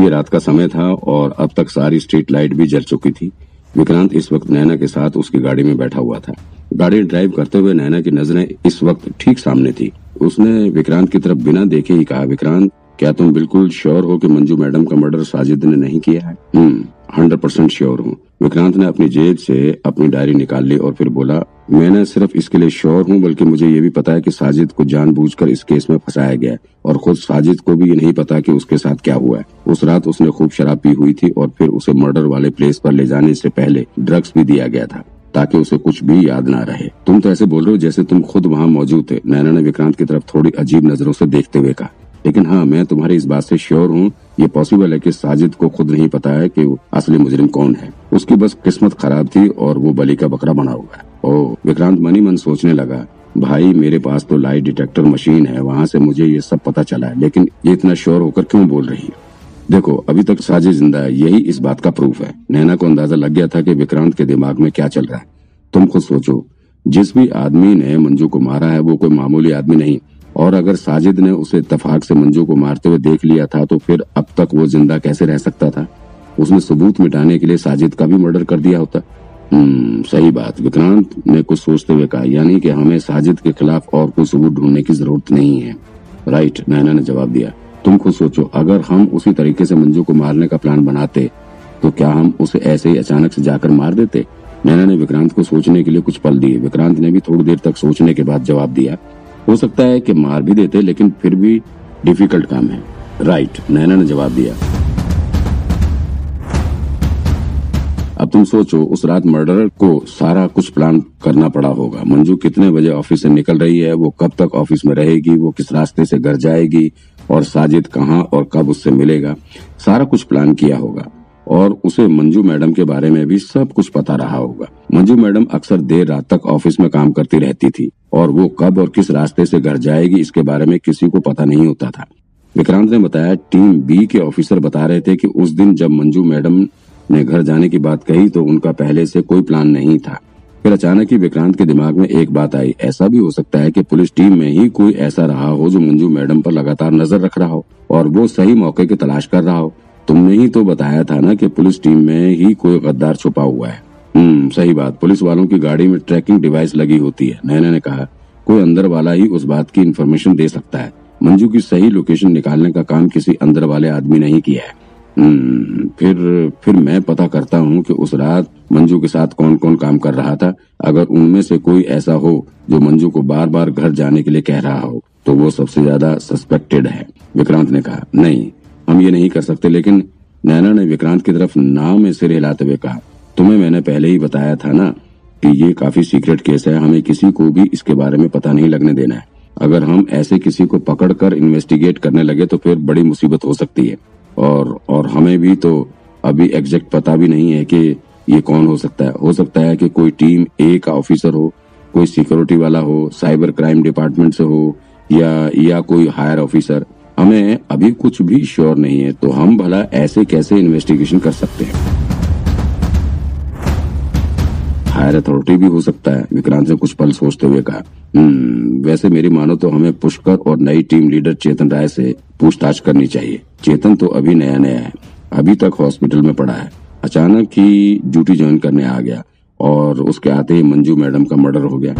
ये रात का समय था और अब तक सारी स्ट्रीट लाइट भी जल चुकी थी। विक्रांत इस वक्त नैना के साथ उसकी गाड़ी में बैठा हुआ था। गाड़ी ड्राइव करते हुए नैना की नज़रें इस वक्त ठीक सामने थी। उसने विक्रांत की तरफ़ बिना देखे ही कहा, विक्रांत, क्या तुम बिल्कुल श्योर हो कि मंजू मैडम का मर्डर साजिद ने नहीं किया है? हम्म हंड्रेड परसेंट श्योर हूँ। विक्रांत ने अपनी जेब से अपनी डायरी निकाल ली और फिर बोला मैंने सिर्फ़ इसके लिए श्योर हूँ, बल्कि मुझे ये भी पता है कि साजिद को जानबूझकर इस केस में फंसाया गया है। और खुद साजिद को भी ये नहीं पता कि उसके साथ क्या हुआ है। उस रात उसने खूब शराब पी हुई थी और फिर उसे मर्डर वाले प्लेस पर ले जाने से पहले ड्रग्स भी दिया गया था, ताकि उसे कुछ भी याद ना रहे। तुम तो ऐसे बोल रहे हो जैसे तुम खुद वहाँ मौजूद थे, नैना ने विक्रांत की तरफ़ थोड़ी अजीब नज़रों से देखते हुए कहा। लेकिन हाँ मैं तुम्हारी इस बात से श्योर हूँ, ये पॉसिबल है कि साजिद को खुद नहीं पता है कि असली मुजरिम कौन है। उसकी बस किस्मत खराब थी और वो बलि का बकरा बना हुआ है। ओ विक्रांत मनी मन सोचने लगा, भाई, मेरे पास तो लाइट डिटेक्टर मशीन है, वहाँ से मुझे ये सब पता चला है, लेकिन ये इतना श्योर होकर क्यों बोल रही है? देखो, अभी तक साजिद ज़िंदा है, यही इस बात का प्रूफ है। नैना को अंदाज़ा लग गया था कि विक्रांत के दिमाग में क्या चल रहा है। तुम खुद सोचो, जिस भी आदमी ने मंजू को मारा है, वो कोई मामूली आदमी नहीं। और अगर साजिद ने उसे इतफाक से मंजू को मारते हुए देख लिया था तो फिर अब तक वो ज़िंदा कैसे रह सकता था? उसने सबूत मिटाने के लिए साजिद का भी मर्डर कर दिया होता। सही बात, विक्रांत। ने कुछ सोचते हुए कहा, यानी कि हमें साजिद के खिलाफ और कोई सबूत ढूँढने की ज़रूरत नहीं है। राइट नैना ने जवाब दिया। तुम खुद सोचो, अगर हम उसी तरीके से मंजू को मारने का प्लान बनाते तो क्या हम उसे ऐसे ही अचानक से जाकर मार देते? नैना ने विक्रांत को सोचने के लिए कुछ पल दिए। विक्रांत ने भी थोड़ी देर तक सोचने के बाद जवाब दिया, हो सकता है कि मार भी देते, लेकिन फिर भी डिफ़िकल्ट काम है। राइट नैना ने जवाब दिया। तुम सोचो, उस रात मर्डर को सारा कुछ प्लान करना पड़ा होगा। मंजू, कितने बजे ऑफ़िस से निकल रही है? वो कब तक ऑफ़िस में रहेगी? वो किस रास्ते से घर जाएगी? और साजिद कहाँ और कब उससे मिलेगा? सारा कुछ प्लान किया होगा। और उसे मंजू मैडम के बारे में भी सब कुछ पता रहा होगा। मंजू मैडम अक्सर देर रात तक ऑफ़िस में काम करती रहती थी। और वो कब और किस रास्ते से घर जाएगी, इसके बारे में किसी को पता नहीं होता था। विक्रांत ने बताया, टीम बी के ऑफिसर बता रहे थे कि उस दिन जब मंजू मैडम ने घर जाने की बात कही तो उनका पहले से कोई प्लान नहीं था। फिर अचानक ही विक्रांत के दिमाग में एक बात आई। ऐसा भी हो सकता है कि पुलिस टीम में ही कोई ऐसा रहा हो जो मंजू मैडम पर लगातार नज़र रख रहा हो और वो सही मौके की तलाश कर रहा हो। तुमने ही तो बताया था ना कि पुलिस टीम में ही कोई गद्दार छुपा हुआ है। हम्म सही बात। पुलिस वालों की गाड़ी में ट्रैकिंग डिवाइस लगी होती है। नैना ने कहा, कोई अंदर वाला ही उस बात की इन्फॉर्मेशन दे सकता है। मंजू की सही लोकेशन निकालने का काम किसी अंदर वाले आदमी ने ही किया है। फिर फिर मैं पता करता हूँ कि उस रात मंजू के साथ कौन कौन काम कर रहा था। अगर उनमें से कोई ऐसा हो जो मंजू को बार बार घर जाने के लिए कह रहा हो तो वो सबसे ज़्यादा सस्पेक्टेड है। विक्रांत ने कहा, नहीं, हम ये नहीं कर सकते, लेकिन नैना ने विक्रांत की तरफ़ नाव में सिर हिलाते हुए कहा, तुम्हें मैंने पहले ही बताया था ना कि ये काफ़ी सीक्रेट केस है, हमें किसी को भी इसके बारे में पता नहीं लगने देना है। अगर हम ऐसे किसी को पकड़कर इन्वेस्टिगेट करने लगे तो फिर बड़ी मुसीबत हो सकती है। और और हमें भी तो अभी एग्जैक्ट पता भी नहीं है कि ये कौन हो सकता है। हो सकता है कि कोई टीम ए का ऑफिसर हो, कोई सिक्योरिटी वाला हो साइबर क्राइम डिपार्टमेंट से हो, या या कोई हायर ऑफिसर हमें अभी कुछ भी श्योर नहीं है तो हम भला ऐसे कैसे इन्वेस्टिगेशन कर सकते हैं? हायर अथॉरिटी भी हो सकता है। विक्रांत ने कुछ पल सोचते हुए कहा हम्म, वैसे मेरी मानो तो हमें पुष्कर और नई टीम लीडर चेतन राय से पूछताछ करनी चाहिए। चेतन तो अभी नया नया है अभी तक हॉस्पिटल में पड़ा है। अचानक ही ड्यूटी ज्वाइन करने आ गया और उसके आते ही मंजू मैडम का मर्डर हो गया।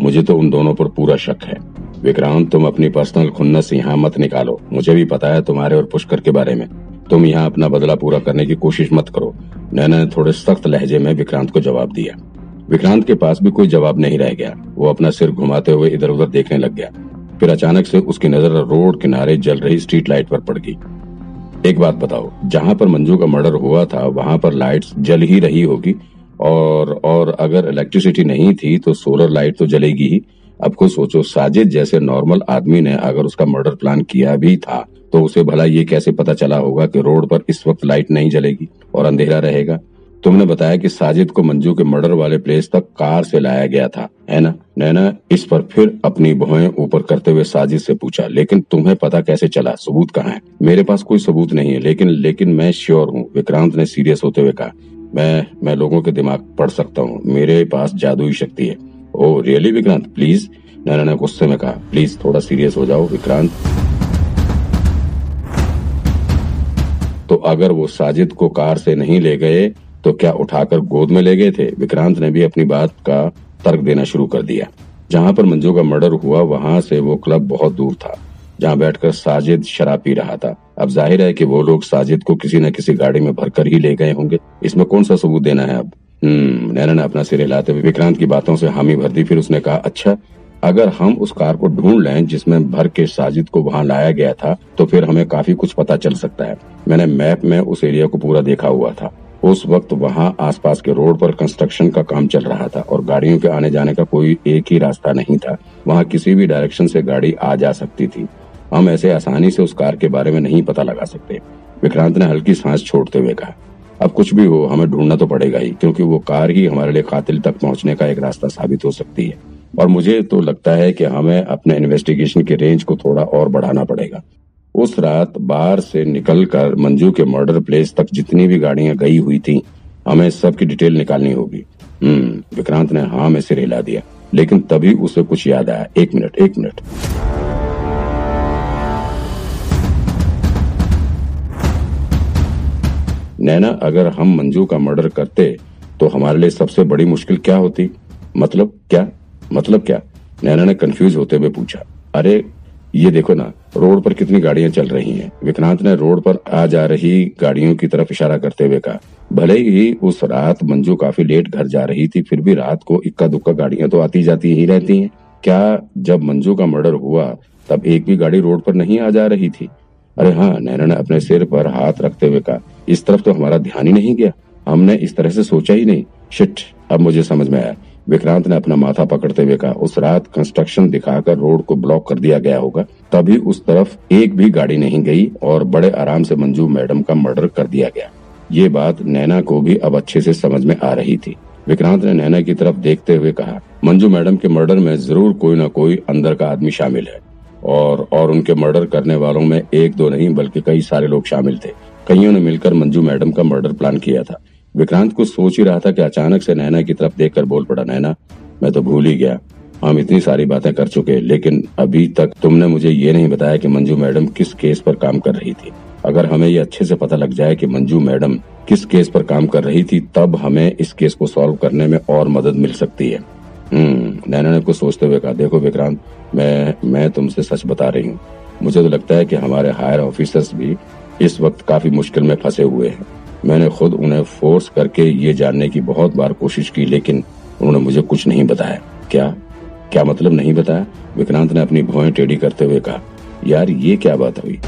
मुझे तो उन दोनों पर पूरा शक है। विक्रांत तुम अपनी पर्सनल खुन्नस यहाँ मत निकालो। मुझे भी पता है तुम्हारे और पुष्कर के बारे में। तुम यहाँ अपना बदला पूरा करने की कोशिश मत करो। नैना ने थोड़े सख्त लहजे में विक्रांत को जवाब दिया। विक्रांत के पास भी कोई जवाब नहीं रह गया। वो अपना सिर घुमाते हुए इधर उधर देखने लग गया। फिर अचानक से उसकी नज़र रोड किनारे जल रही स्ट्रीट लाइट पर पड़ गई। एक बात बताओ, जहाँ पर मंजू का मर्डर हुआ था, वहाँ पर लाइट्स जल ही रही होगी? और और अगर इलेक्ट्रिसिटी नहीं थी तो सोलर लाइट तो जलेगी ही। अब खुद सोचो, साजिद जैसे नॉर्मल आदमी ने अगर उसका मर्डर प्लान किया भी था तो उसे भला ये कैसे पता चला होगा कि रोड पर इस वक्त लाइट नहीं जलेगी और अंधेरा रहेगा? तुमने बताया कि साजिद को मंजू के मर्डर वाले प्लेस तक कार से लाया गया था, है ना? नैना, इस पर फिर अपनी भुएँ ऊपर करते हुए साजिद से पूछा, लेकिन तुम्हें पता कैसे चला? सबूत कहाँ है? मेरे पास कोई सबूत नहीं है, लेकिन लेकिन मैं श्योर हूँ, विक्रांत ने सीरियस होते हुए कहा, मैं मैं लोगों के दिमाग पढ़ सकता हूँ, मेरे पास जादुई शक्ति है। Oh really Vikrant? Please Naina ने गुस्से में कहा प्लीज़ थोड़ा सीरियस हो जाओ, विक्रांत। अगर वो साजिद को कार से नहीं ले गए तो क्या उठाकर गोद में ले गए थे? विक्रांत ने भी अपनी बात का तर्क देना शुरू कर दिया। जहाँ पर मंजू का मर्डर हुआ, वहाँ से वो क्लब बहुत दूर था, जहाँ बैठकर साजिद शराब पी रहा था। अब ज़ाहिर है कि वो लोग साजिद को किसी न किसी गाड़ी में भरकर ही ले गए होंगे। इसमें कौन सा सबूत देना है अब? हम्म नैना ने अपना सिर हिलाते हुए विक्रांत की बातों से हामी भर दी, फिर उसने कहा अच्छा अगर हम उस कार को ढूंढ लें जिसमें भर के साजिद को वहाँ लाया गया था तो फिर हमें काफ़ी कुछ पता चल सकता है। मैंने मैप में उस एरिया को पूरा देखा हुआ था। उस वक्त वहाँ आसपास के रोड पर कंस्ट्रक्शन का काम चल रहा था और गाड़ियों के आने जाने का कोई एक ही रास्ता नहीं था। वहाँ किसी भी डायरेक्शन से गाड़ी आ जा सकती थी। हम ऐसे आसानी से उस कार के बारे में नहीं पता लगा सकते। विक्रांत ने हल्की सांस छोड़ते हुए कहा, अब कुछ भी हो, हमें ढूंढना तो पड़ेगा ही, क्योंकि वो कार ही हमारे लिए कातिल तक पहुँचने का एक रास्ता साबित हो सकती है। और मुझे तो लगता है कि हमें अपने इन्वेस्टिगेशन के रेंज को थोड़ा और बढ़ाना पड़ेगा। उस रात बार से निकलकर मंजू के मर्डर प्लेस तक जितनी भी गाड़ियाँ गई हुई थी, हमें सबकी डिटेल निकालनी होगी। हम्म विक्रांत ने हाँ में सिर हिला दिया, लेकिन तभी उसे कुछ याद आया। एक मिनट एक मिनट। नैना, अगर हम मंजू का मर्डर करते तो हमारे लिए सबसे बड़ी मुश्किल क्या होती? मतलब क्या? मतलब क्या? नैना ने कंफ्यूज होते हुए पूछा, अरे, ये देखो ना, रोड पर कितनी गाड़ियाँ चल रही हैं। विक्रांत ने रोड पर आ जा रही गाड़ियों की तरफ़ इशारा करते हुए कहा, भले ही उस रात मंजू काफ़ी लेट घर जा रही थी, फिर भी रात को इक्का दुक्का गाड़ियाँ तो आती जाती ही रहती हैं। क्या जब मंजू का मर्डर हुआ, तब एक भी गाड़ी रोड पर नहीं आ जा रही थी? अरे हाँ नैना ने अपने सिर पर हाथ रखते हुए कहा, इस तरफ़ तो हमारा ध्यान ही नहीं गया। हमने इस तरह से सोचा ही नहीं। शिट, अब मुझे समझ में आया। विक्रांत ने अपना माथा पकड़ते हुए कहा, उस रात कंस्ट्रक्शन दिखाकर रोड को ब्लॉक कर दिया गया होगा, तभी उस तरफ़ एक भी गाड़ी नहीं गई और बड़े आराम से मंजू मैडम का मर्डर कर दिया गया। ये बात नैना को भी अब अच्छे से समझ में आ रही थी। विक्रांत ने नैना की तरफ़ देखते हुए कहा, मंजू मैडम के मर्डर में ज़रूर कोई न कोई अंदर का आदमी शामिल है और और उनके मर्डर करने वालों में एक दो नहीं, बल्कि कई सारे लोग शामिल थे। कईयों ने मिलकर मंजू मैडम का मर्डर प्लान किया था। विक्रांत कुछ सोच ही रहा था कि अचानक से नैना की तरफ़ देखकर बोल पड़ा, नैना, मैं तो भूल ही गया। हम इतनी सारी बातें कर चुके, लेकिन अभी तक तुमने मुझे ये नहीं बताया कि मंजू मैडम किस केस पर काम कर रही थी। अगर हमें ये अच्छे से पता लग जाए कि मंजू मैडम किस केस पर काम कर रही थी, तब हमें इस केस को सॉल्व करने में और मदद मिल सकती है। हम्म नैना ने कुछ सोचते हुए कहा, देखो विक्रांत, मैं मैं तुमसे सच बता रही हूँ। मुझे तो लगता है कि हमारे हायर ऑफिसर्स भी इस वक्त काफ़ी मुश्किल में फंसे हुए हैं। मैंने खुद उन्हें फोर्स करके ये जानने की बहुत बार कोशिश की, लेकिन उन्होंने मुझे कुछ नहीं बताया। क्या? क्या मतलब नहीं बताया? विक्रांत ने अपनी भौएँ टेढ़ी करते हुए कहा, यार, ये क्या बात हुई?